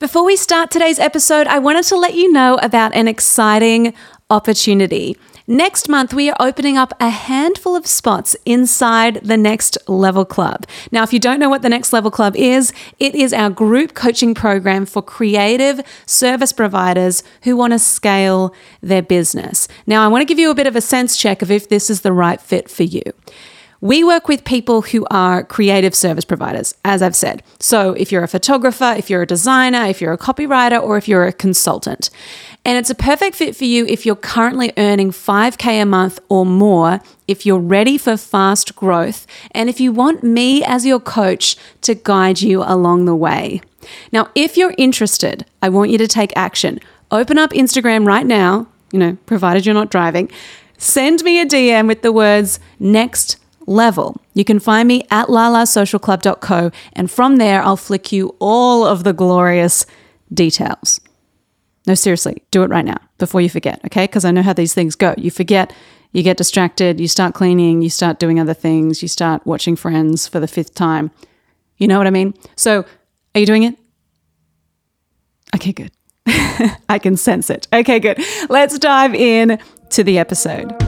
Before we start today's episode, I wanted to let you know about an exciting opportunity. Next month, we are opening up a handful of spots inside the Next Level Club. Now, if you don't know what the Next Level Club is, it is our group coaching program for creative service providers who want to scale their business. Now, I want to give you a bit of a sense check of if this is the right fit for you. We work with people who are creative service providers, as I've said. So, if you're a photographer, if you're a designer, if you're a copywriter, or if you're a consultant. And it's a perfect fit for you if you're currently earning 5K a month or more, if you're ready for fast growth, and if you want me as your coach to guide you along the way. Now, if you're interested, I want you to take action. Open up Instagram right now, you know, provided you're not driving. Send me a DM with the words next level. You can find me at lalasocialclub.co, and from there, I'll flick you all of the glorious details. No, seriously, do it right now before you forget, okay? Because I know how these things go. You forget, you get distracted, you start cleaning, you start doing other things, you start watching friends for the fifth time. You know what I mean? So, are you doing it? Okay, good. I can sense it. Okay, good. Let's dive in to the episode.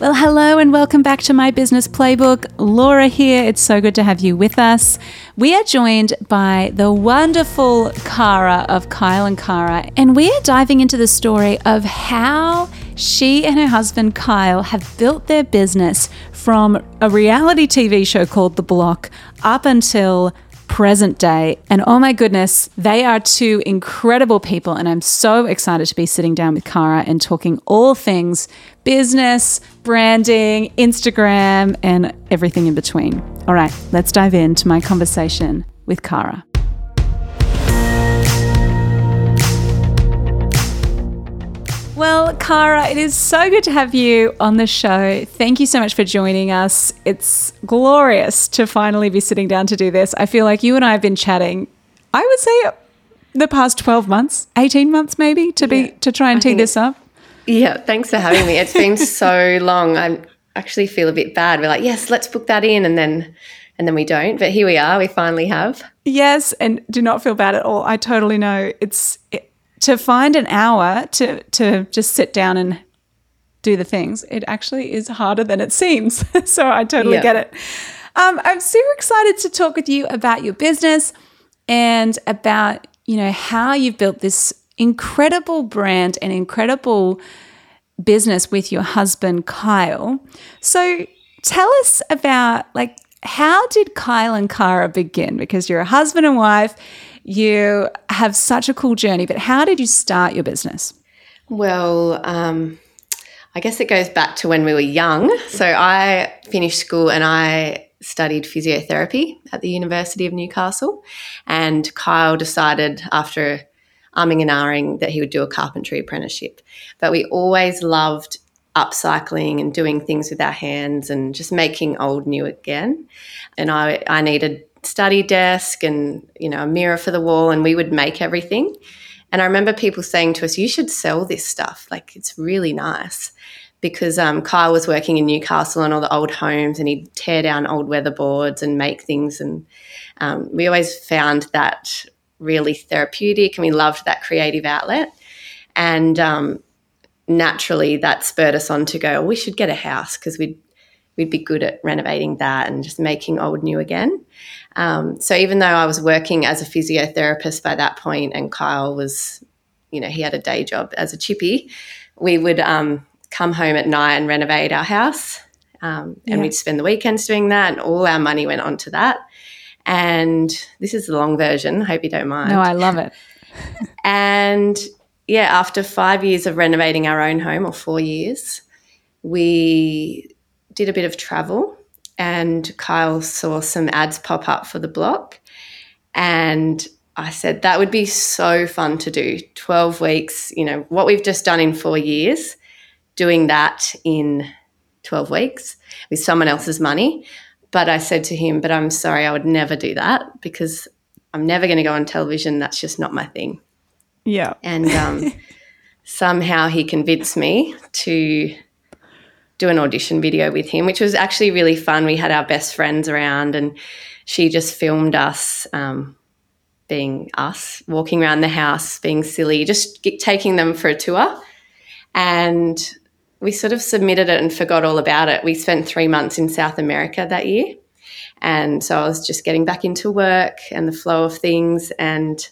Well, hello and welcome back to my business playbook. Laura here. It's so good to have you with us. We are joined by the wonderful Kara of Kyle and Kara, and we are diving into the story of how she and her husband Kyle have built their business from a reality TV show called The Block up until present day. And oh my goodness, they are two incredible people. And I'm so excited to be sitting down with Kara and talking all things business, branding, Instagram, and everything in between. All right, let's dive into my conversation with Kara. Well, Kara, it is so good to have you on the show. Thank you so much for joining us. It's glorious to finally be sitting down to do this. I feel like you and I have been chatting, I would say the past 12 months, 18 months maybe to be yeah, to try and I tee this up. Yeah, thanks for having me. It's been so long. I actually feel a bit bad. We're like, "Yes, let's book that in." And then and then we don't, but here we are. We finally have. Yes, and do not feel bad at all. I totally know. It's it, to find an hour to to just sit down and do the things, it actually is harder than it seems. so I totally get it. Um, I'm super excited to talk with you about your business and about you know how you've built this incredible brand and incredible business with your husband Kyle. So tell us about like how did Kyle and Kara begin? Because you're a husband and wife you have such a cool journey, but how did you start your business? Well, um, I guess it goes back to when we were young. So I finished school and I studied physiotherapy at the University of Newcastle. And Kyle decided after umming and ahhing that he would do a carpentry apprenticeship. But we always loved upcycling and doing things with our hands and just making old new again. And I, I needed study desk and you know a mirror for the wall and we would make everything and i remember people saying to us you should sell this stuff like it's really nice because um, kyle was working in newcastle on all the old homes and he'd tear down old weatherboards and make things and um, we always found that really therapeutic and we loved that creative outlet and um, naturally that spurred us on to go we should get a house because we'd we'd be good at renovating that and just making old new again. Um, so even though I was working as a physiotherapist by that point, and Kyle was, you know, he had a day job as a chippy, we would um, come home at night and renovate our house. Um, and yeah. we'd spend the weekends doing that, and all our money went onto that. And this is the long version. Hope you don't mind. No, I love it. and yeah, after five years of renovating our own home, or four years, we did a bit of travel and Kyle saw some ads pop up for the block. And I said, that would be so fun to do. 12 weeks, you know, what we've just done in four years, doing that in 12 weeks with someone else's money. But I said to him, but I'm sorry, I would never do that because I'm never going to go on television. That's just not my thing. Yeah. And um, somehow he convinced me to do an audition video with him, which was actually really fun. We had our best friends around and she just filmed us um, being us, walking around the house, being silly, just taking them for a tour. And we sort of submitted it and forgot all about it. We spent three months in South America that year. And so I was just getting back into work and the flow of things. And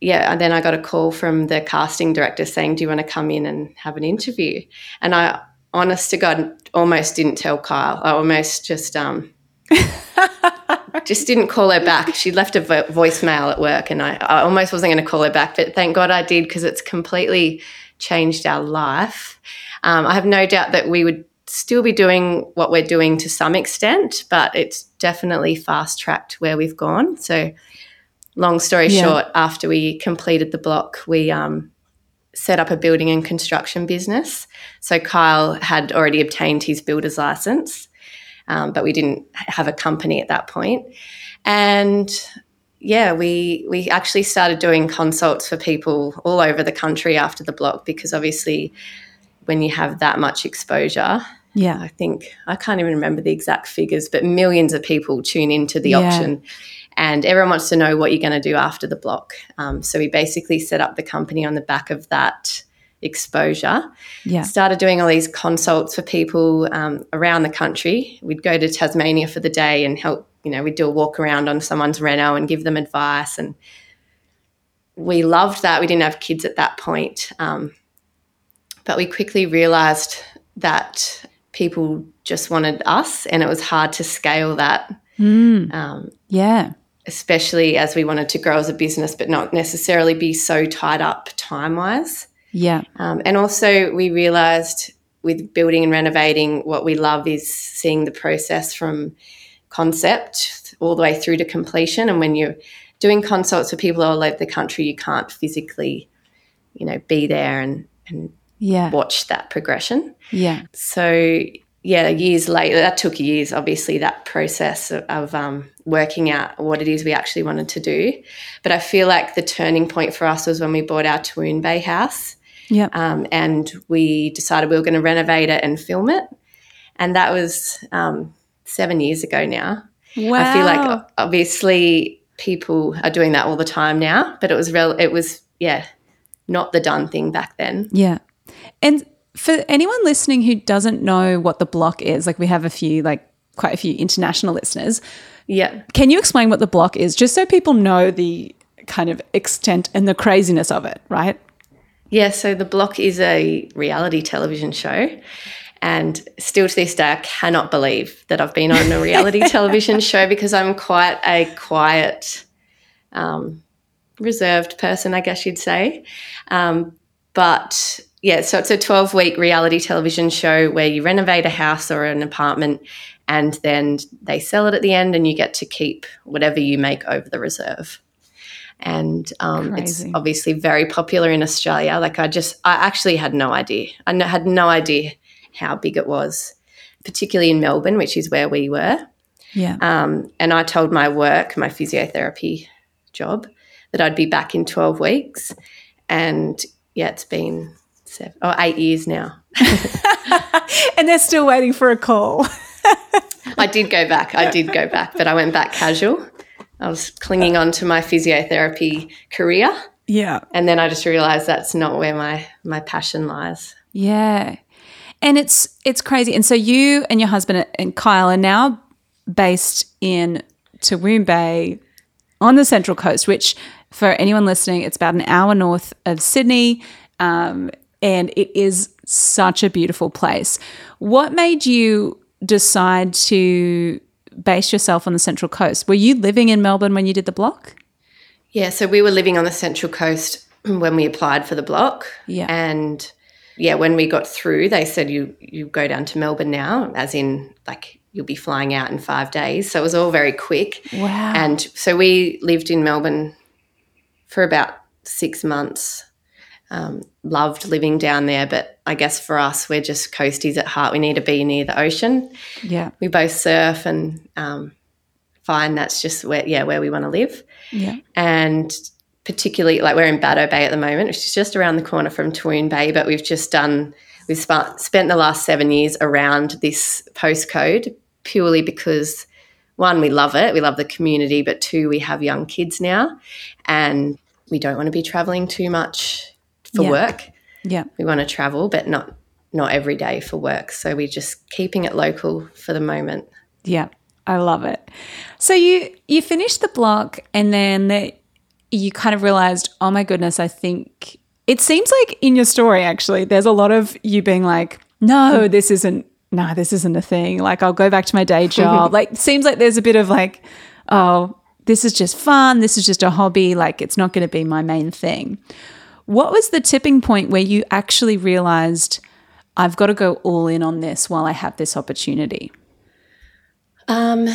yeah, and then I got a call from the casting director saying, Do you want to come in and have an interview? And I, honest to God, almost didn't tell Kyle. I almost just, um, just didn't call her back. She left a vo- voicemail at work, and I, I almost wasn't going to call her back, but thank God I did because it's completely changed our life. Um, I have no doubt that we would still be doing what we're doing to some extent, but it's definitely fast tracked where we've gone. So, long story yeah. short, after we completed the block, we um, set up a building and construction business. So, Kyle had already obtained his builder's license um, but we didn't have a company at that point. And yeah, we we actually started doing consults for people all over the country after the block because obviously when you have that much exposure, yeah, I think I can't even remember the exact figures, but millions of people tune into the yeah. auction. And everyone wants to know what you're going to do after the block. Um, so we basically set up the company on the back of that exposure. Yeah. Started doing all these consults for people um, around the country. We'd go to Tasmania for the day and help, you know, we'd do a walk around on someone's reno and give them advice. And we loved that. We didn't have kids at that point. Um, but we quickly realized that people just wanted us and it was hard to scale that. Mm. Um, yeah. Especially as we wanted to grow as a business, but not necessarily be so tied up time wise. Yeah. Um, and also, we realized with building and renovating, what we love is seeing the process from concept all the way through to completion. And when you're doing consults for people all over the country, you can't physically, you know, be there and, and yeah. watch that progression. Yeah. So, yeah, years later, that took years, obviously, that process of, of um, working out what it is we actually wanted to do. But I feel like the turning point for us was when we bought our Toowoon Bay house. Yeah. Um, and we decided we were going to renovate it and film it. And that was um, seven years ago now. Wow. I feel like obviously people are doing that all the time now, but it was real. It was yeah, not the done thing back then. Yeah, and for anyone listening who doesn't know what the block is, like we have a few like quite a few international listeners. Yeah, can you explain what the block is, just so people know the kind of extent and the craziness of it, right? Yeah, so The Block is a reality television show. And still to this day, I cannot believe that I've been on a reality television show because I'm quite a quiet, um, reserved person, I guess you'd say. Um, but yeah, so it's a 12 week reality television show where you renovate a house or an apartment and then they sell it at the end and you get to keep whatever you make over the reserve and um, it's obviously very popular in Australia. Like I just, I actually had no idea. I had no idea how big it was, particularly in Melbourne, which is where we were. Yeah. Um, and I told my work, my physiotherapy job, that I'd be back in 12 weeks. And yeah, it's been seven, oh, eight years now. and they're still waiting for a call. I did go back. I did go back, but I went back casual. I was clinging on to my physiotherapy career. Yeah. And then I just realized that's not where my my passion lies. Yeah. And it's it's crazy. And so you and your husband and Kyle are now based in Toowoon Bay on the Central Coast, which for anyone listening, it's about an hour north of Sydney. Um, and it is such a beautiful place. What made you decide to base yourself on the Central Coast. Were you living in Melbourne when you did the block? Yeah, so we were living on the Central Coast when we applied for the block. Yeah. And yeah, when we got through, they said you you go down to Melbourne now, as in like you'll be flying out in five days. So it was all very quick. Wow. And so we lived in Melbourne for about six months. Um, loved living down there, but I guess for us, we're just coasties at heart. We need to be near the ocean. Yeah. We both surf and um, find that's just where, yeah, where we want to live. Yeah. And particularly, like we're in Bateau Bay at the moment, which is just around the corner from Toowoon Bay, but we've just done, we've sp- spent the last seven years around this postcode purely because one, we love it, we love the community, but two, we have young kids now and we don't want to be traveling too much for Yeah. work. Yeah. We want to travel, but not not every day for work. So we're just keeping it local for the moment. Yeah, I love it. So you you finished the block, and then the, you kind of realized, oh my goodness, I think it seems like in your story actually, there's a lot of you being like, no, this isn't. No, this isn't a thing. Like I'll go back to my day job. like seems like there's a bit of like, oh, this is just fun. This is just a hobby. Like it's not going to be my main thing. What was the tipping point where you actually realized I've got to go all in on this while I have this opportunity? Um,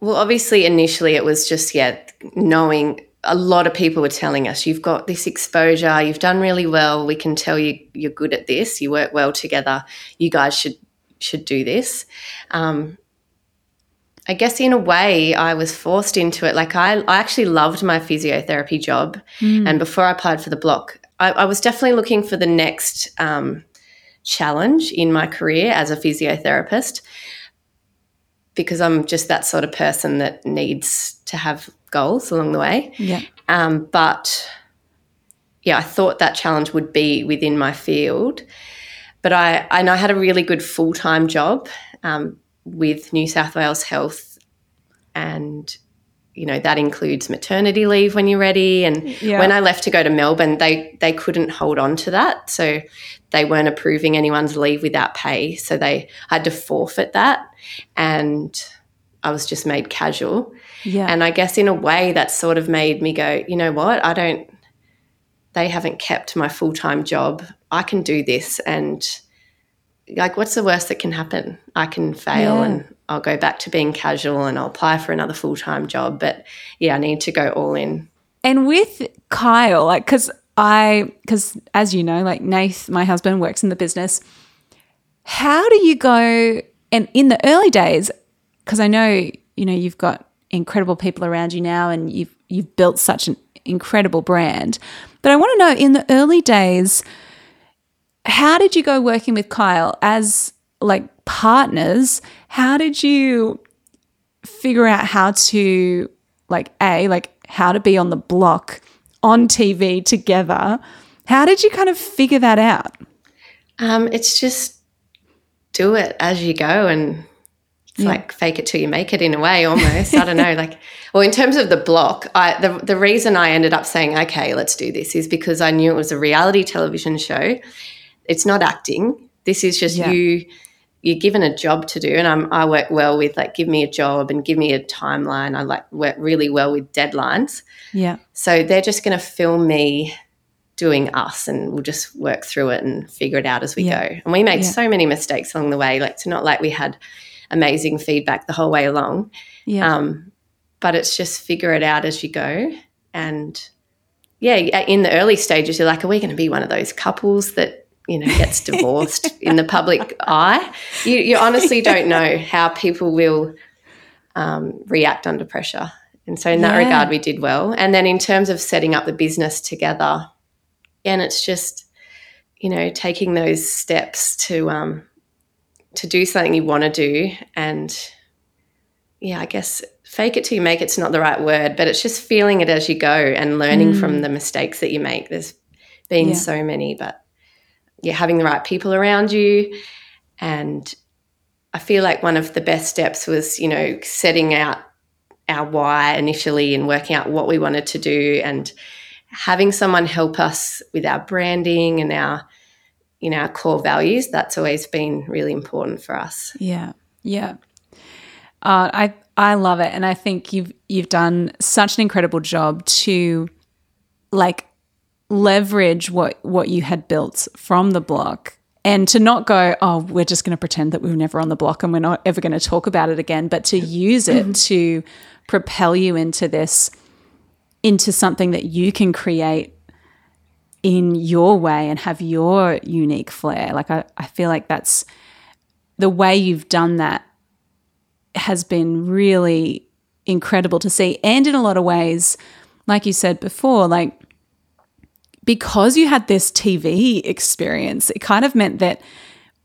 well, obviously, initially it was just yeah, knowing a lot of people were telling us you've got this exposure, you've done really well. We can tell you you're good at this. You work well together. You guys should should do this. Um, I guess in a way I was forced into it. Like I, I actually loved my physiotherapy job, and before I applied for the block, I, I was definitely looking for the next um, challenge in my career as a physiotherapist because I'm just that sort of person that needs to have goals along the way. Yeah. Um, but yeah, I thought that challenge would be within my field. But I, I know I had a really good full time job um, with New South Wales Health, and you know that includes maternity leave when you're ready. And Yeah. when I left to go to Melbourne, they they couldn't hold on to that, so they weren't approving anyone's leave without pay. So they had to forfeit that, and I was just made casual. Yeah. And I guess in a way that sort of made me go, you know what? I don't, they haven't kept my full time job. I can do this. And like, what's the worst that can happen? I can fail Yeah. and I'll go back to being casual and I'll apply for another full time job. But yeah, I need to go all in. And with Kyle, like, because I, because as you know, like Nath, my husband, works in the business. How do you go? And in the early days, because I know you know you've got incredible people around you now, and you've you've built such an incredible brand. But I want to know in the early days, how did you go working with Kyle as like partners? How did you figure out how to like a like how to be on the block on TV together. How did you kind of figure that out? Um, it's just do it as you go and it's like fake it till you make it in a way almost. I don't know. Like well in terms of the block, I the the reason I ended up saying, okay, let's do this is because I knew it was a reality television show. It's not acting. This is just Yeah. you you're given a job to do and I'm, I work well with like give me a job and give me a timeline. I like work really well with deadlines. Yeah. So they're just going to film me doing us and we'll just work through it and figure it out as we Yeah. go. And we made Yeah. so many mistakes along the way. Like it's not like we had amazing feedback the whole way along. Yeah. Um, but it's just figure it out as you go. And yeah, in the early stages, you're like, are we going to be one of those couples that, you know, gets divorced in the public eye? You, you honestly don't know how people will um, react under pressure. And so, in that Yeah. regard, we did well. And then, in terms of setting up the business together, again, it's just, you know, taking those steps to um, to do something you want to do, and yeah, I guess fake it till you make it's not the right word, but it's just feeling it as you go and learning from the mistakes that you make. There's been Yeah. so many, but yeah, having the right people around you, and I feel like one of the best steps was, you know, setting out our why initially and working out what we wanted to do and having someone help us with our branding and our you know our core values that's always been really important for us Yeah. Yeah. Uh, I I love it, and I think you've you've done such an incredible job to like leverage what what you had built from the block and to not go oh we're just going to pretend that we were never on the block and we're not ever going to talk about it again but to use it mm-hmm. to propel you into this into something that you can create in your way and have your unique flair. Like I, I feel like that's the way you've done that has been really incredible to see. And in a lot of ways, like you said before, like because you had this TV experience, it kind of meant that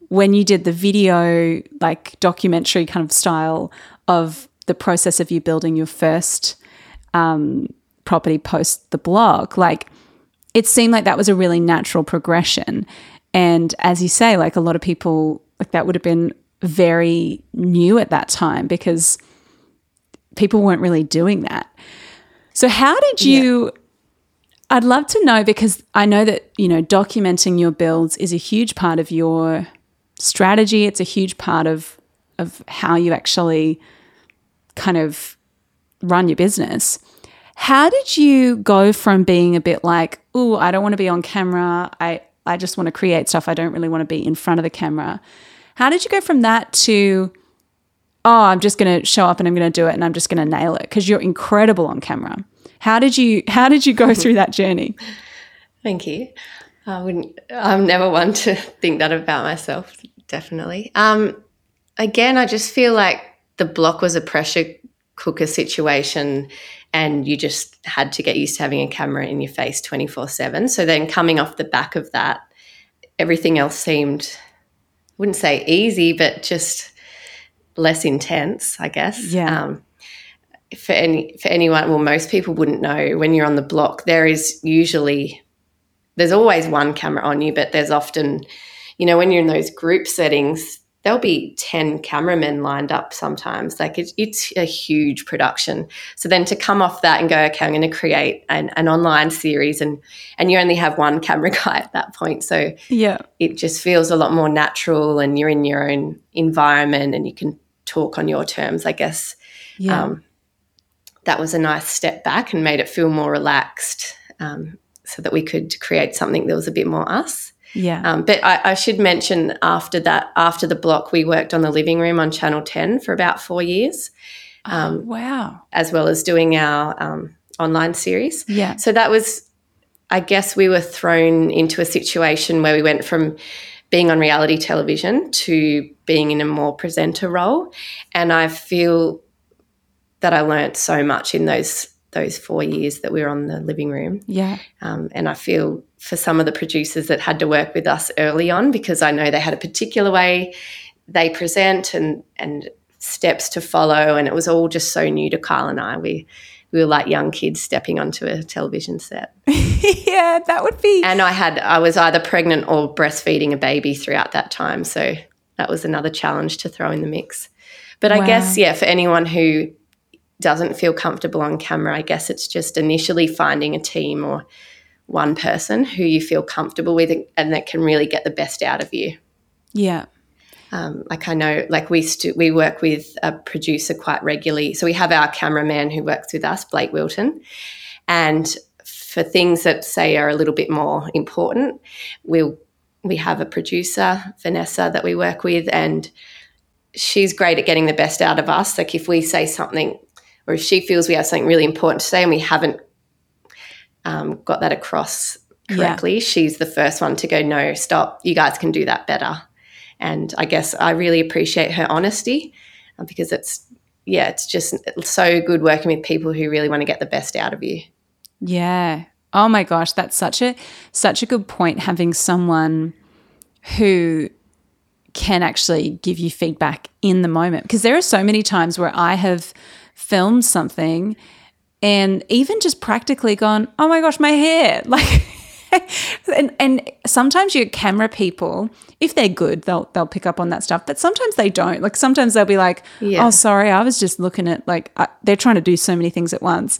when you did the video, like documentary kind of style of the process of you building your first um, property post the block, like it seemed like that was a really natural progression. And as you say, like a lot of people, like that would have been very new at that time because people weren't really doing that. So, how did you? Yeah. I'd love to know because I know that, you know, documenting your builds is a huge part of your strategy. It's a huge part of of how you actually kind of run your business. How did you go from being a bit like, oh, I don't want to be on camera. I, I just want to create stuff. I don't really want to be in front of the camera. How did you go from that to, oh, I'm just going to show up and I'm going to do it and I'm just going to nail it because you're incredible on camera. How did you how did you go through that journey? Thank you. I wouldn't I'm never one to think that about myself, definitely. Um, again, I just feel like the block was a pressure cooker situation and you just had to get used to having a camera in your face 24 7. So then coming off the back of that, everything else seemed, I wouldn't say easy, but just less intense, I guess. Yeah. Um, for any for anyone, well, most people wouldn't know when you're on the block. There is usually there's always one camera on you, but there's often, you know, when you're in those group settings, there'll be 10 cameramen lined up sometimes. Like it's, it's a huge production. So then to come off that and go, okay, I'm going to create an, an online series and, and you only have one camera guy at that point. So yeah, it just feels a lot more natural and you're in your own environment and you can talk on your terms, I guess. Yeah. Um, that was a nice step back and made it feel more relaxed um, so that we could create something that was a bit more us. Yeah. Um, but I, I, should mention after that, after the block, we worked on the living room on Channel 10 for about four years. Oh, um, oh, wow. As well as doing our um, online series. Yeah. So that was, I guess, we were thrown into a situation where we went from being on reality television to being in a more presenter role. And I feel that I learnt so much in those those four years that we were on the living room. Yeah. Um, and I feel for some of the producers that had to work with us early on because I know they had a particular way they present and and steps to follow, and it was all just so new to Kyle and I. We we were like young kids stepping onto a television set. yeah, that would be. And I had I was either pregnant or breastfeeding a baby throughout that time, so that was another challenge to throw in the mix. But wow. I guess yeah, for anyone who doesn't feel comfortable on camera, I guess it's just initially finding a team or one person who you feel comfortable with and that can really get the best out of you. Yeah. Um, like I know, like we st- we work with a producer quite regularly. So we have our cameraman who works with us, Blake Wilton, and for things that say are a little bit more important, we'll we have a producer, Vanessa, that we work with, and she's great at getting the best out of us. Like if we say something, or if she feels we have something really important to say and we haven't um, got that across correctly, yeah. she's the first one to go, no, stop, you guys can do that better. And I guess I really appreciate her honesty uh, because it's, yeah, it's just so good working with people who really want to get the best out of you. Yeah. Oh my gosh, that's such a such a good point having someone who can actually give you feedback in the moment because there are so many times where I have filmed something and even just practically gone, oh my gosh, my hair. Like, and, and sometimes your camera people, if they're good, they'll they'll pick up on that stuff. But sometimes they don't. Like sometimes they'll be like, yeah. "Oh, sorry, I was just looking at like I, they're trying to do so many things at once."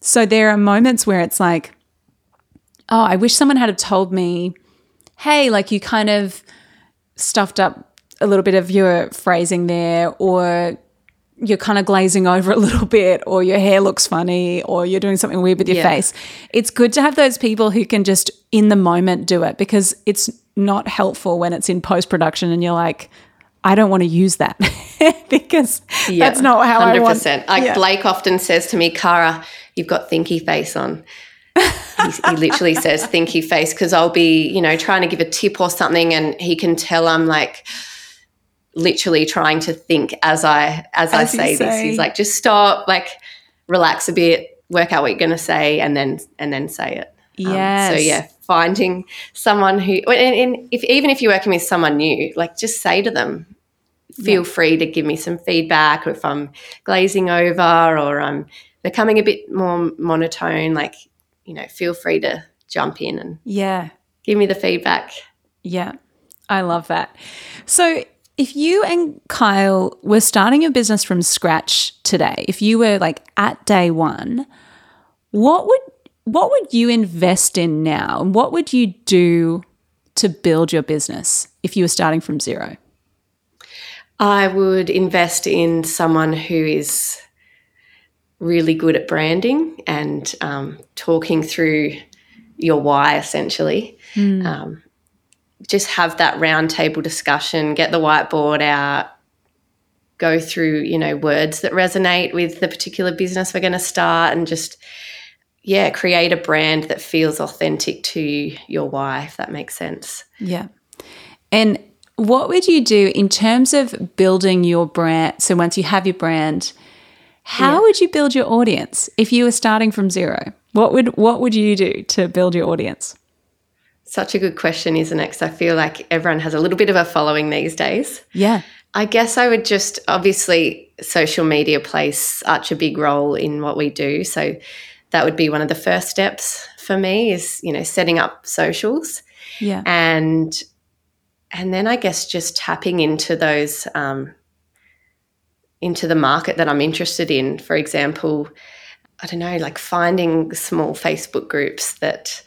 So there are moments where it's like, "Oh, I wish someone had have told me, hey, like you kind of stuffed up a little bit of your phrasing there, or you're kind of glazing over a little bit or your hair looks funny or you're doing something weird with your yeah. face. It's good to have those people who can just in the moment do it because it's not helpful when it's in post production and you're like, I don't want to use that because yeah, that's not how 100%. I want. Like yeah. Blake often says to me, Kara, you've got thinky face on. he, he literally says thinky face because I'll be, you know, trying to give a tip or something, and he can tell I'm like literally trying to think as I as, as I say, say this. He's like, just stop, like relax a bit, work out what you're going to say, and then and then say it. Yeah. Um, so yeah, finding someone who, and, and, if even if you're working with someone new, like just say to them, feel yeah. free to give me some feedback, or if I'm glazing over or I'm becoming a bit more monotone, like you know, feel free to jump in and yeah, give me the feedback. Yeah, I love that. So if you and Kyle were starting a business from scratch today, if you were like at day one, what would what would you invest in now? And what would you do to build your business if you were starting from zero? I would invest in someone who is really good at branding and um, talking through your why essentially. Mm. Um, just have that roundtable discussion, get the whiteboard out, go through, you know, words that resonate with the particular business we're going to start and just yeah, create a brand that feels authentic to your why, if that makes sense. Yeah. And what would you do in terms of building your brand? So once you have your brand, how yeah. would you build your audience if you were starting from zero? What would what would you do to build your audience? Such a good question, isn't it? Because I feel like everyone has a little bit of a following these days. Yeah. I guess I would just obviously social media plays such a big role in what we do. So that would be one of the first steps for me is, you know, setting up socials. Yeah. And and then I guess just tapping into those um, into the market that I'm interested in. For example, I don't know, like finding small Facebook groups that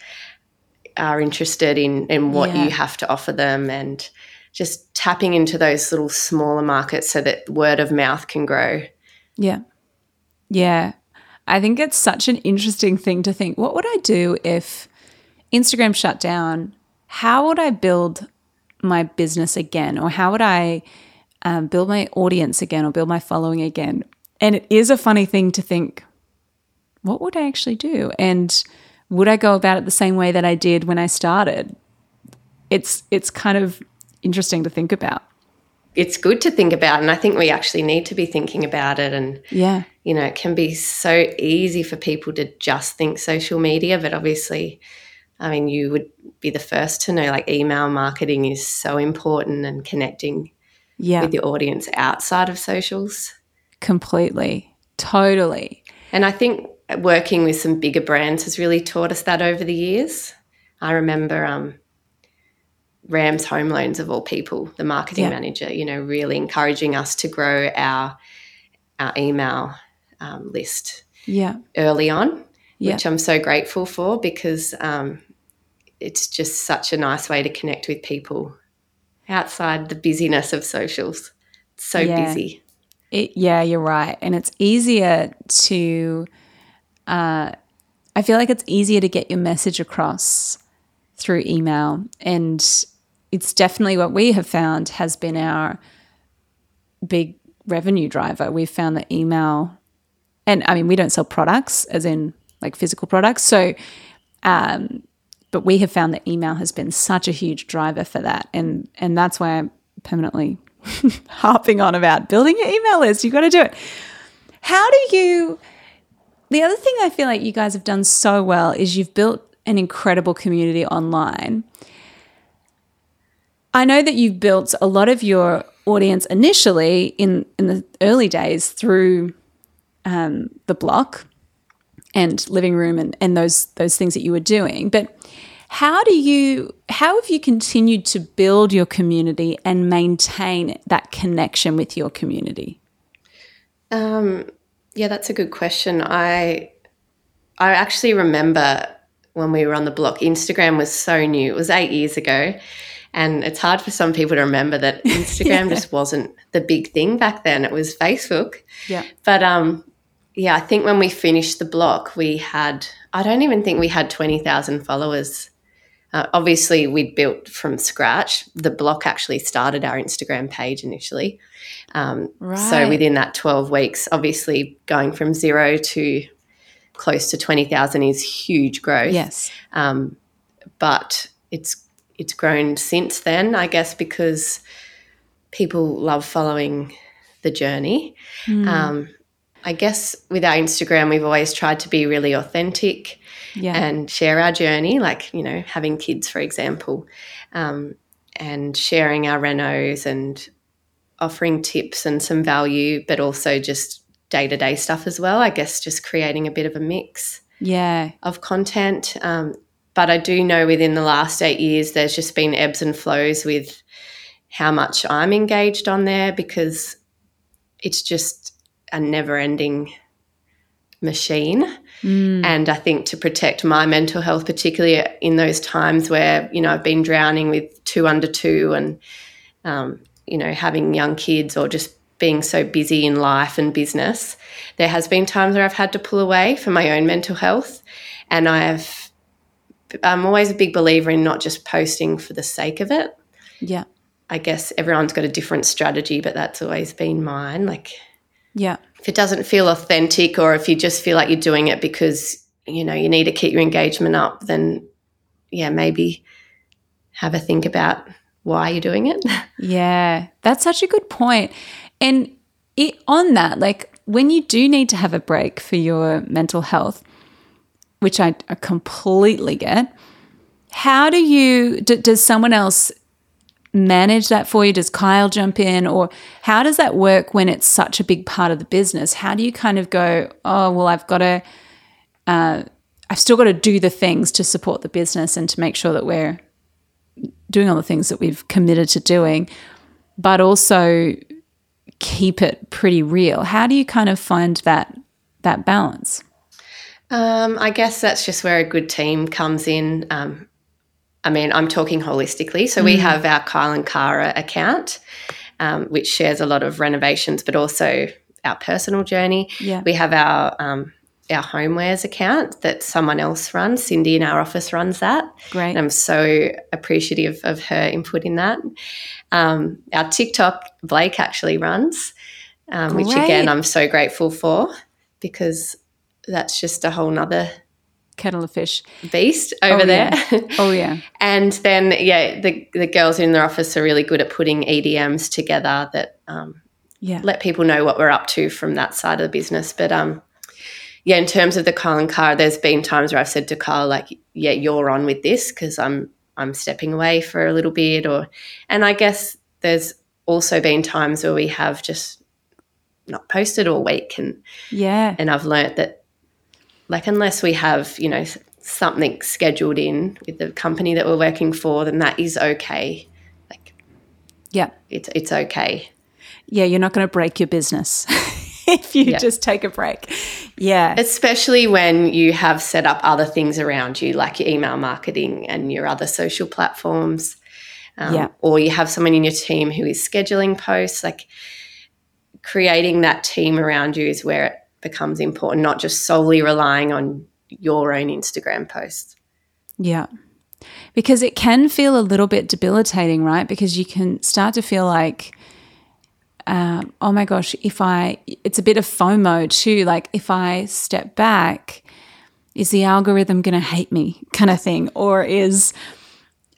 are interested in in what yeah. you have to offer them and just tapping into those little smaller markets so that word of mouth can grow. Yeah. Yeah. I think it's such an interesting thing to think what would I do if Instagram shut down? How would I build my business again? Or how would I um, build my audience again or build my following again? And it is a funny thing to think, what would I actually do? And would I go about it the same way that I did when I started? It's it's kind of interesting to think about. It's good to think about, and I think we actually need to be thinking about it. And yeah, you know, it can be so easy for people to just think social media, but obviously, I mean, you would be the first to know like email marketing is so important and connecting yeah. with the audience outside of socials. Completely. Totally. And I think working with some bigger brands has really taught us that over the years. I remember um, Rams Home Loans of all people, the marketing yeah. manager, you know, really encouraging us to grow our our email um, list yeah. early on, yeah. which I'm so grateful for because um, it's just such a nice way to connect with people outside the busyness of socials. It's so yeah. busy. It, yeah, you're right. And it's easier to uh, I feel like it's easier to get your message across through email. And it's definitely what we have found has been our big revenue driver. We've found that email, and I mean, we don't sell products as in like physical products. So, um, but we have found that email has been such a huge driver for that. And, and that's why I'm permanently harping on about building your email list. You've got to do it. How do you, the other thing I feel like you guys have done so well is you've built an incredible community online. I know that you've built a lot of your audience initially in, in the early days through um, the block and living room and, and those those things that you were doing. But how do you how have you continued to build your community and maintain that connection with your community? Um, yeah, that's a good question. I I actually remember when we were on the block, Instagram was so new. It was eight years ago. And it's hard for some people to remember that Instagram yeah. just wasn't the big thing back then. It was Facebook. Yeah. But um, yeah, I think when we finished the block, we had, I don't even think we had 20,000 followers. Uh, obviously, we'd built from scratch. The block actually started our Instagram page initially. Um, right. So within that 12 weeks, obviously going from zero to close to 20,000 is huge growth. Yes. Um, but it's it's grown since then, I guess, because people love following the journey. Mm. Um, I guess with our Instagram, we've always tried to be really authentic Yeah. and share our journey, like, you know, having kids, for example, um, and sharing our renos and offering tips and some value, but also just day to day stuff as well. I guess just creating a bit of a mix yeah. of content. Um, but I do know within the last eight years, there's just been ebbs and flows with how much I'm engaged on there because it's just a never ending machine. Mm. And I think to protect my mental health, particularly in those times where, you know, I've been drowning with two under two and, um, you know, having young kids or just being so busy in life and business, there has been times where I've had to pull away for my own mental health. And I have, I'm always a big believer in not just posting for the sake of it. Yeah. I guess everyone's got a different strategy, but that's always been mine. Like, Yeah. It doesn't feel authentic or if you just feel like you're doing it because you know you need to keep your engagement up then yeah maybe have a think about why you're doing it Yeah, that's such a good point. And it, on that, like when you do need to have a break for your mental health, which I, I completely get, how do you, does someone else manage that for you? Does Kyle jump in? Or how does that work when it's such a big part of the business? How do you kind of go, oh, well, I've got to, uh, I've still got to do the things to support the business and to make sure that we're doing all the things that we've committed to doing, but also keep it pretty real. How do you kind of find that that balance? um, i guess that's just where a good team comes in um, i mean i'm talking holistically so we have our kyle and kara account um, which shares a lot of renovations but also our personal journey Yeah. we have our um, our homewares account that someone else runs cindy in our office runs that Great. And I'm so appreciative of her input in that. Um, our TikTok, Blake actually runs, um, which again, I'm so grateful for because that's just a whole nother Kettle of fish. beast over Oh, there. yeah. Oh yeah. and then, yeah, the, the girls in their office are really good at putting EDMs together that um, Yeah. let people know what we're up to from that side of the business. But um, yeah, in terms of the Kyle and Kara, there's been times where I've said to Carl like, yeah, you're on with this because I'm I'm stepping away for a little bit, or and I guess there's also been times where we have just not posted all week, and Yeah. and I've learnt that like unless we have you know something scheduled in with the company that we're working for, then that is okay. Like Yeah. it's it's okay. Yeah. You're not going to break your business if you Yeah. just take a break. Yeah. Especially when you have set up other things around you, like your email marketing and your other social platforms. Um, Yeah. Or you have someone in your team who is scheduling posts. Like creating that team around you is where it becomes important, not just solely relying on your own Instagram posts. Yeah. Because it can feel a little bit debilitating, right? Because you can start to feel like, um, oh my gosh, if I, it's a bit of FOMO too. Like if I step back, is the algorithm going to hate me kind of thing? Or is,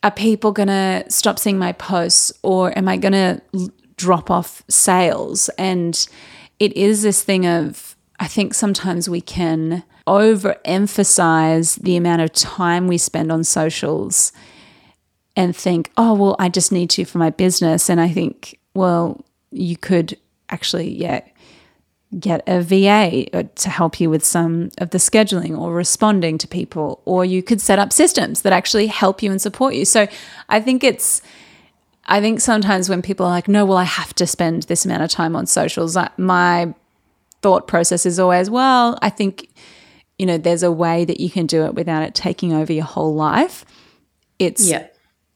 are people going to stop seeing my posts? Or am I going to drop off sales? And it is this thing of, I think sometimes we can overemphasize the amount of time we spend on socials and think, oh, well, I just need to for my business. And I think, well, you could actually, yeah, get a VA to help you with some of the scheduling or responding to people, or you could set up systems that actually help you and support you. So I think it's, I think sometimes when people are like, no, well, I have to spend this amount of time on socials, my thought process is always, well, I think, you know, there's a way that you can do it without it taking over your whole life. It's Yeah.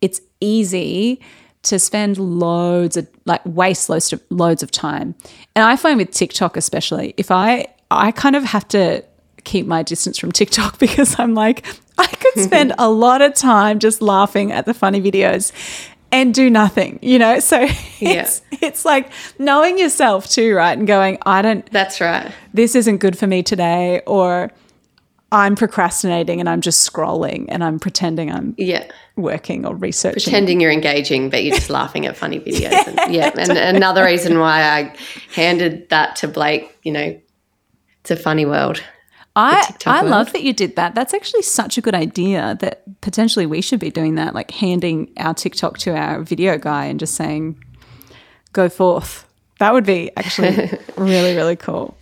it's easy to spend loads of like waste loads of loads of time. And I find with TikTok especially, if I I kind of have to keep my distance from TikTok because I'm like I could spend a lot of time just laughing at the funny videos and do nothing, you know? So it's it's like knowing yourself too, right? And going, I don't That's right. this isn't good for me today or I'm procrastinating and I'm just scrolling and I'm pretending I'm Yeah. working or researching. Pretending you're engaging, but you're just laughing at funny videos. and, yeah. And another reason why I handed that to Blake, you know, it's a funny world. I I world. love that you did that. That's actually such a good idea that potentially we should be doing that, like handing our TikTok to our video guy and just saying, "Go forth." That would be actually really really cool.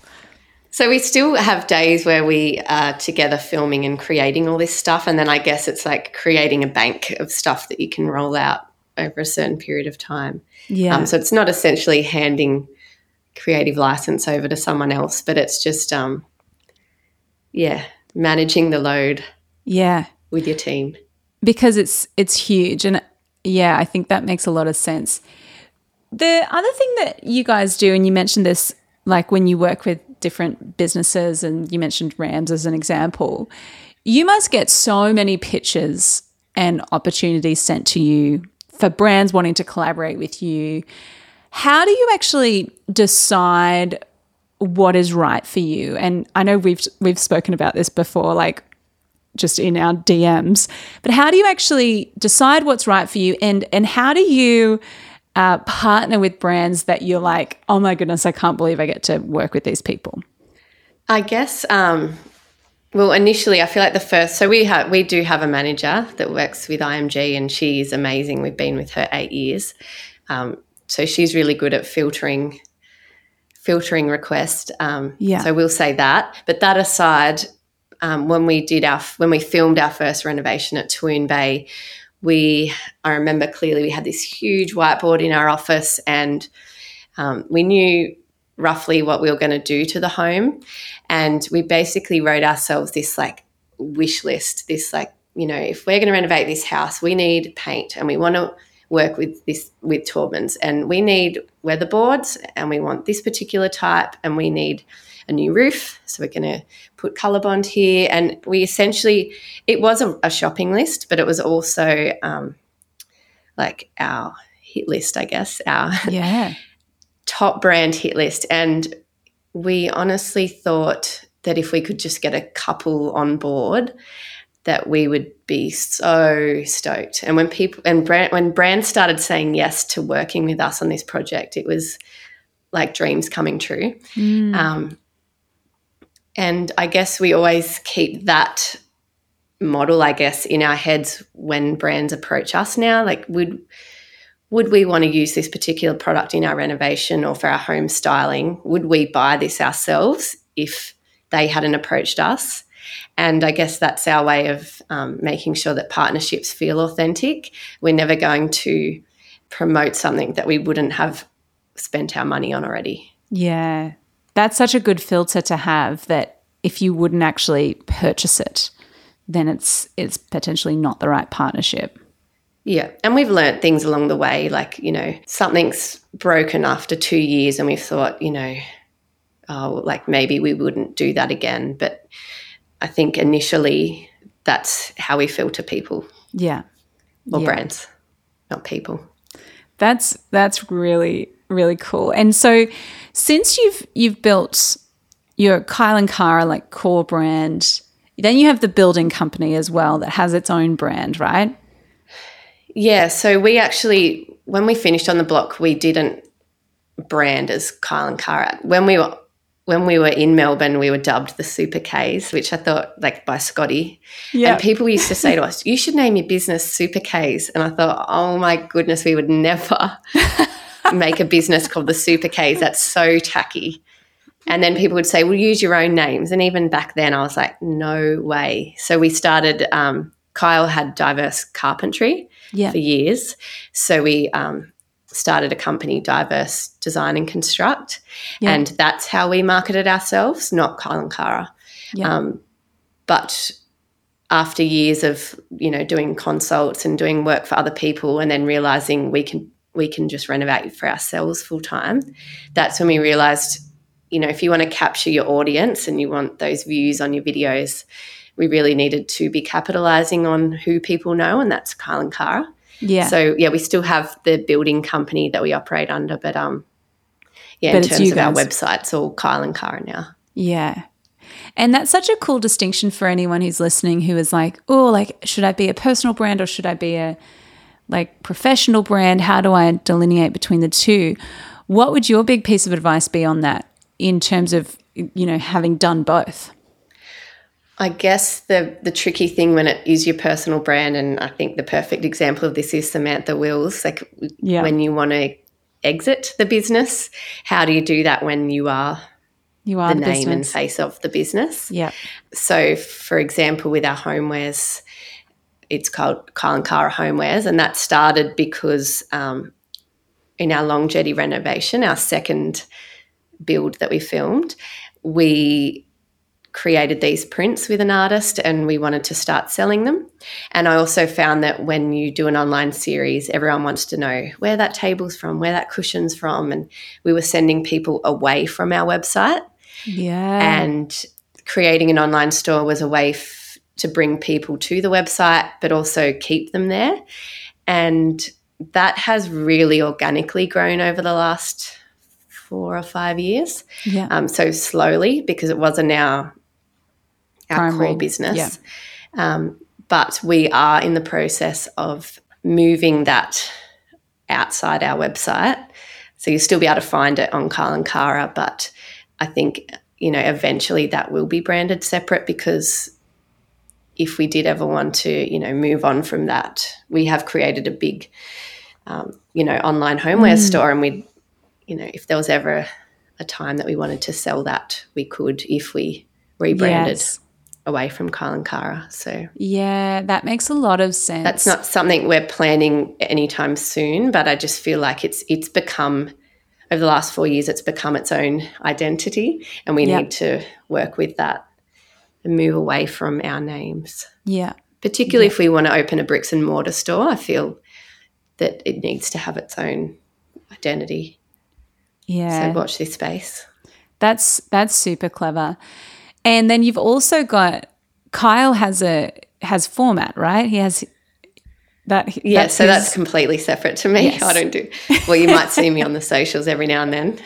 So we still have days where we are together filming and creating all this stuff. And then I guess it's like creating a bank of stuff that you can roll out over a certain period of time. Yeah. Um, so it's not essentially handing creative license over to someone else, but it's just, um, yeah, managing the load yeah. with your team. because it's it's huge and yeah i think that makes a lot of sense the other thing that you guys do and you mentioned this like when you work with different businesses and you mentioned rams as an example you must get so many pitches and opportunities sent to you for brands wanting to collaborate with you how do you actually decide what is right for you and i know we've we've spoken about this before like just in our DMs. But how do you actually decide what's right for you, and and how do you uh, partner with brands that you're like, oh my goodness, I can't believe I get to work with these people? I guess. Um, well, initially, I feel like the first. So we have we do have a manager that works with IMG, and she's amazing. We've been with her eight years, um, so she's really good at filtering filtering request. Um, Yeah. So we'll say that. But that aside, um, when we did our when we filmed our first renovation at Toowoon Bay, we I remember clearly we had this huge whiteboard in our office, and um, we knew roughly what we were going to do to the home, and we basically wrote ourselves this like wish list. This like you know if we're going to renovate this house, we need paint, and we want to work with this with Taubmans, and we need weatherboards, and we want this particular type, and we need a new roof. So we're going to put Colorbond here, and we essentially it was a, a shopping list, but it was also um, like our hit list, I guess, our Yeah. top brand hit list. And we honestly thought that if we could just get a couple on board, that we would be so stoked. And when people and brand, when brands started saying yes to working with us on this project, it was like dreams coming true. Mm. Um, and I guess we always keep that model, I guess, in our heads when brands approach us now. Like, would would we want to use this particular product in our renovation or for our home styling? Would we buy this ourselves if they hadn't approached us? And I guess that's our way of um, making sure that partnerships feel authentic. We're never going to promote something that we wouldn't have spent our money on already. Yeah. That's such a good filter to have that if you wouldn't actually purchase it, then it's it's potentially not the right partnership. Yeah. And we've learnt things along the way. Like, you know, something's broken after two years and we've thought, you know, oh, like maybe we wouldn't do that again. But I think initially that's how we filter people Yeah. or Yeah. brands, not people. That's that's really really cool. And so since you've you've built your Kyle and Kara like core brand, then you have the building company as well that has its own brand, right? Yeah. So we actually, when we finished on the block, we didn't brand as Kyle and Kara. When we were when we were in Melbourne, we were dubbed the Super K's, which I thought like by Scotty. Yeah. And people used to say to us, "You should name your business Super K's." And I thought, "Oh my goodness, we would never make a business called the Super K's. That's so tacky." And then people would say, "Well, use your own names." And even back then, I was like, "No way." So we started. Um, Kyle had diverse carpentry Yeah. for years, so we um, started a company, Diverse Design and Construct, Yeah. and that's how we marketed ourselves, not Kyle and Kara. Yeah. Um, but after years of you know doing consults and doing work for other people, and then realizing we can we can just renovate for ourselves full time, that's when we realized, you know, if you want to capture your audience and you want those views on your videos, we really needed to be capitalizing on who people know, and that's Kyle and Kara. Yeah. So yeah, we still have the building company that we operate under, but um, yeah, But in terms of our guys. website, it's all Kyle and Kara now. Yeah. And that's such a cool distinction for anyone who's listening who is like, oh, like, should I be a personal brand or should I be a like professional brand? How do I delineate between the two? What would your big piece of advice be on that in terms of, you know, having done both? I guess the the tricky thing when it is your personal brand, and I think the perfect example of this is Samantha Wills. Like Yeah. when you want to exit the business, how do you do that when you are You are the the, name and face of the business? Yeah. So, for example, with our homewares, it's called Kyle and Kara Homewares, and that started because um, in our long jetty renovation, our second build that we filmed, we created these prints with an artist and we wanted to start selling them. And I also found that when you do an online series, everyone wants to know where that table's from, where that cushion's from. And we were sending people away from our website Yeah. and creating an online store was a way f- to bring people to the website but also keep them there and that has really organically grown over the last four or five years yeah. um, so slowly because it wasn't our our Primary, core business. Yeah. um, but we are in the process of moving that outside our website. So you'll still be able to find it on Carl and Kara but I think you know eventually that will be branded separate because if we did ever want to you know move on from that we have created a big um, you know online homeware store and we you know if there was ever a time that we wanted to sell that we could if we rebranded. Yes. Away from Kyle and Kara so Yeah, that makes a lot of sense. that's not something we're planning anytime soon but I just feel like it's it's become over the last four years it's become its own identity and we Yep. need to work with that and move away from our names Yeah. particularly if we want to open a bricks and mortar store i feel that it needs to have its own identity Yeah. so watch this space That's that's super clever. And then you've also got Kyle has a has format, right? He has that yeah so that's completely separate to me Yes. i don't do well you might see me on the socials every now and then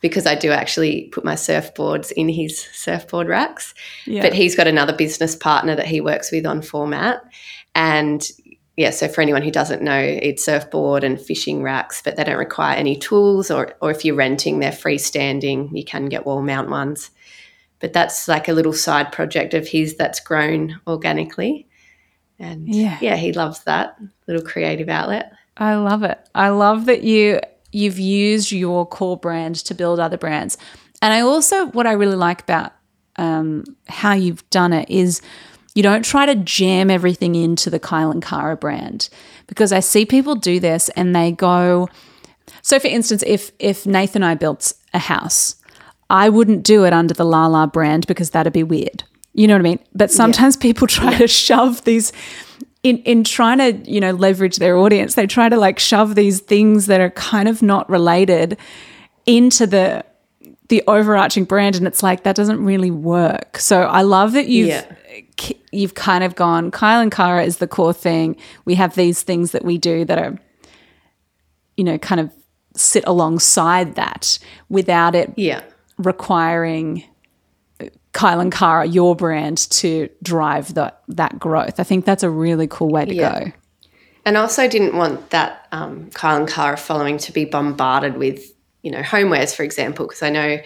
because i do actually put my surfboards in his surfboard racks yeah. but he's got another business partner that he works with on format and yeah so for anyone who doesn't know it's surfboard and fishing racks but they don't require any tools or, or if you're renting they're freestanding you can get wall mount ones but that's like a little side project of his that's grown organically and Yeah. yeah he loves that little creative outlet I love it. I love that you you've used your core brand to build other brands. And I also what I really like about um, how you've done it is you don't try to jam everything into the Kyle and Kara brand because I see people do this and they go. So, for instance, if if Nathan and I built a house, I wouldn't do it under the La La brand because that'd be weird. You know what I mean? But sometimes people try to shove these in in trying to you know leverage their audience. They try to like shove these things that are kind of not related into the the overarching brand, and it's like that doesn't really work. So I love that you've Yeah. you've kind of gone. Kyle and Kara is the core thing. We have these things that we do that are you know kind of sit alongside that without it yeah requiring Kyle and Kara, your brand, to drive that that growth. I think that's a really cool way to Yeah. go. And I also didn't want that um, Kyle and Kara following to be bombarded with, you know, homewares, for example, because I know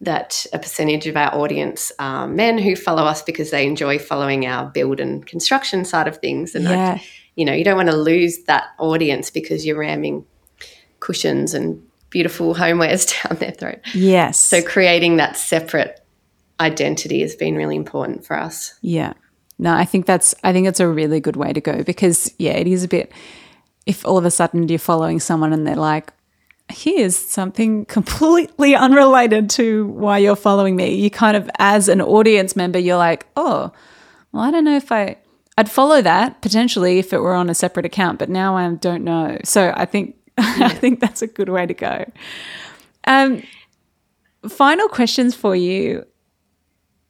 that a percentage of our audience are men who follow us because they enjoy following our build and construction side of things. And, Yeah. like, you know, you don't want to lose that audience because you're ramming cushions and beautiful homewares down their throat. Yes. So creating that separate identity has been really important for us. yeah. No, I think that's I think it's a really good way to go because yeah, it is a bit if all of a sudden you're following someone and they're like, here's something completely unrelated to why you're following me. You kind of as an audience member, you're like, oh, well, I don't know if I I'd follow that potentially if it were on a separate account, but now I don't know. So I think I think that's a good way to go. Um, final questions for you.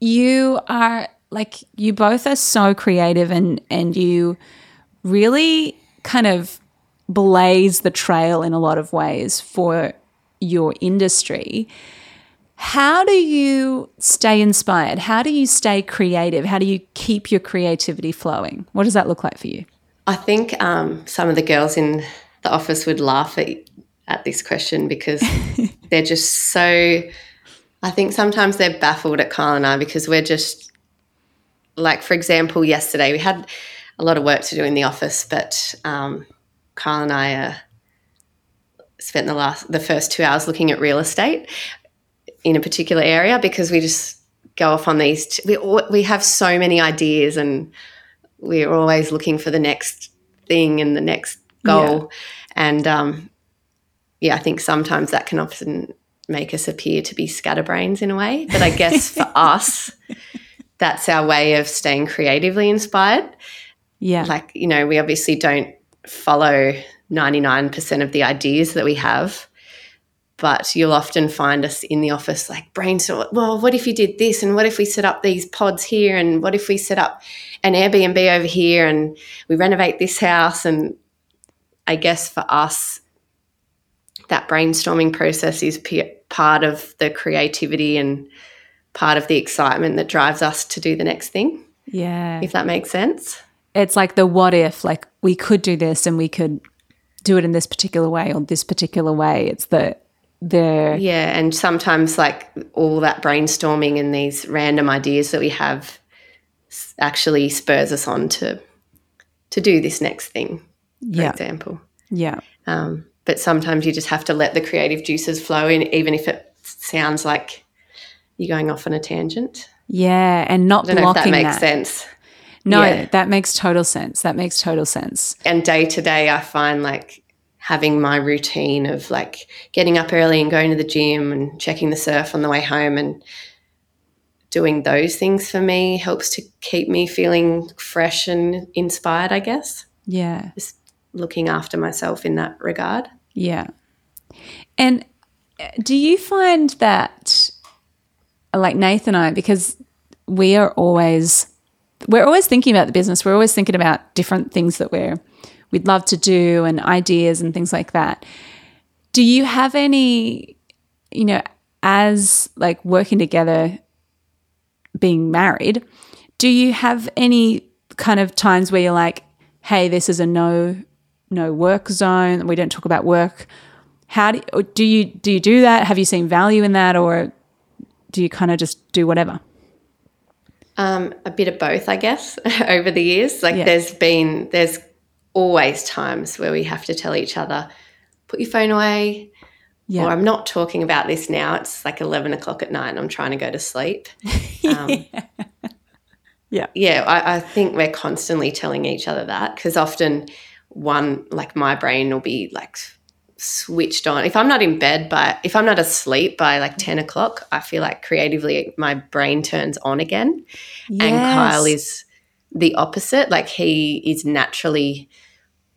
You are like you both are so creative and and you really kind of blaze the trail in a lot of ways for your industry. How do you stay inspired? How do you stay creative? How do you keep your creativity flowing? What does that look like for you? I think um, some of the girls in the office would laugh at, at this question because they're just so. I think sometimes they're baffled at Carl and I because we're just like, for example, yesterday we had a lot of work to do in the office, but um, Kyle and I uh, spent the last the first two hours looking at real estate in a particular area because we just go off on these. T- we we have so many ideas and we're always looking for the next thing and the next goal, yeah. and um, yeah, I think sometimes that can often make us appear to be scatterbrains in a way. But I guess for us, that's our way of staying creatively inspired. Yeah, like you know, we obviously don't follow 99% of the ideas that we have but you'll often find us in the office like brainstorm well what if you did this and what if we set up these pods here and what if we set up an airbnb over here and we renovate this house and i guess for us that brainstorming process is p- part of the creativity and part of the excitement that drives us to do the next thing yeah if that makes sense it's like the what if like we could do this and we could do it in this particular way or this particular way it's the there. Yeah, and sometimes like all that brainstorming and these random ideas that we have actually spurs us on to to do this next thing. For yeah. example. Yeah. Um, but sometimes you just have to let the creative juices flow in, even if it sounds like you're going off on a tangent. Yeah, and not blocking that makes that. sense. No, yeah. that makes total sense. That makes total sense. And day to day, I find like having my routine of like getting up early and going to the gym and checking the surf on the way home and doing those things for me helps to keep me feeling fresh and inspired, I guess. Yeah. Just looking after myself in that regard. Yeah. And uh, do you find that, like Nathan and I, because we are always, we're always thinking about the business, we're always thinking about different things that we're we'd love to do and ideas and things like that. Do you have any, you know, as like working together, being married, do you have any kind of times where you're like, hey, this is a no no work zone. We don't talk about work. How do, do you do you do that? Have you seen value in that, or do you kind of just do whatever? Um, a bit of both, I guess. over the years, like yeah. there's been there's always times where we have to tell each other, put your phone away. Yeah. Or I'm not talking about this now. It's like 11 o'clock at night and I'm trying to go to sleep. Um, yeah. Yeah. I, I, think we're constantly telling each other that because often one, like my brain will be like switched on. If I'm not in bed by, if I'm not asleep by like 10 o'clock, I feel like creatively my brain turns on again. Yes. And Kyle is the opposite. Like he is naturally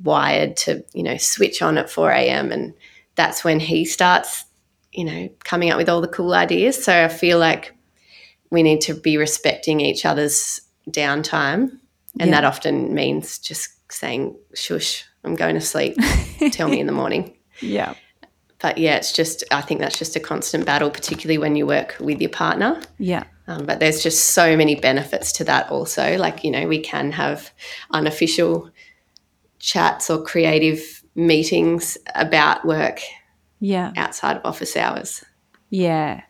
wired to, you know, switch on at 4 a.m. And that's when he starts, you know, coming up with all the cool ideas. So I feel like we need to be respecting each other's downtime. And yeah. that often means just saying, shush, I'm going to sleep. Tell me in the morning. Yeah. But yeah, it's just, I think that's just a constant battle, particularly when you work with your partner. Yeah. Um, but there's just so many benefits to that also. Like, you know, we can have unofficial chats or creative meetings about work yeah outside of office hours yeah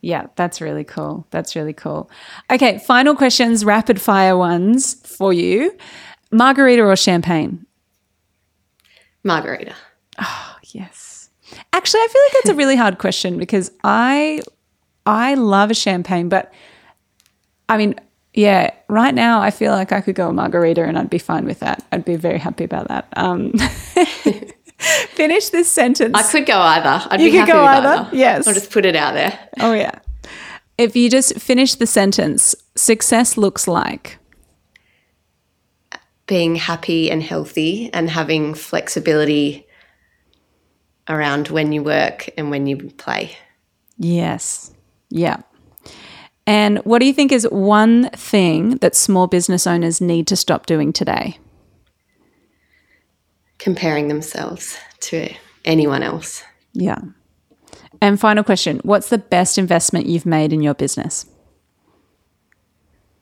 yeah that's really cool that's really cool okay final questions rapid fire ones for you margarita or champagne margarita oh yes actually i feel like that's a really hard question because i i love a champagne but i mean yeah, right now I feel like I could go a margarita and I'd be fine with that. I'd be very happy about that. Um, finish this sentence. I could go either. I'd you be could happy go with either. either. Yes. I'll just put it out there. Oh yeah. If you just finish the sentence, success looks like being happy and healthy and having flexibility around when you work and when you play. Yes. Yeah. And what do you think is one thing that small business owners need to stop doing today? Comparing themselves to anyone else. Yeah. And final question What's the best investment you've made in your business?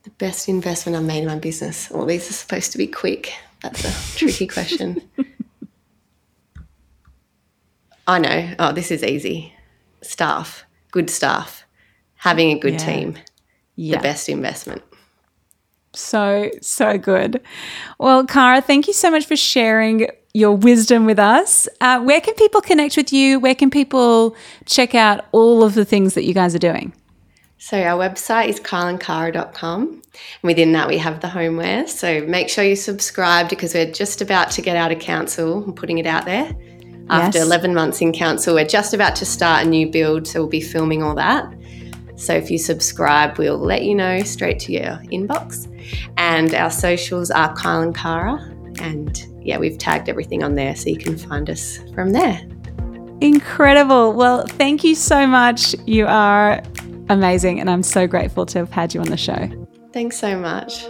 The best investment I've made in my business. Well, these are supposed to be quick. That's a tricky question. I know. Oh, this is easy. Staff, good staff, having a good Yeah. team, Yeah. the best investment. So, so good. Well, Kara, thank you so much for sharing your wisdom with us. Uh, where can people connect with you? Where can people check out all of the things that you guys are doing? So our website is kyleandkara.com. And within that, we have the homeware. So make sure you subscribe because we're just about to get out of council and putting it out there. After Yes. 11 months in council, we're just about to start a new build. So we'll be filming all that. So if you subscribe, we'll let you know straight to your inbox. And our socials are Kyle and Kara. And yeah, we've tagged everything on there so you can find us from there. Incredible. Well, thank you so much. You are amazing, and I'm so grateful to have had you on the show. Thanks so much.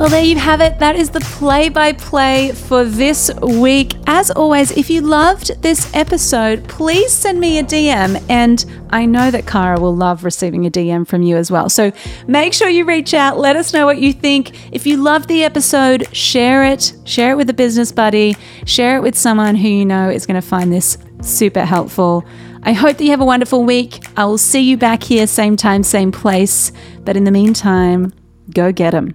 Well, there you have it. That is the play by play for this week. As always, if you loved this episode, please send me a DM. And I know that Kara will love receiving a DM from you as well. So make sure you reach out. Let us know what you think. If you loved the episode, share it. Share it with a business buddy. Share it with someone who you know is going to find this super helpful. I hope that you have a wonderful week. I will see you back here, same time, same place. But in the meantime, go get 'em.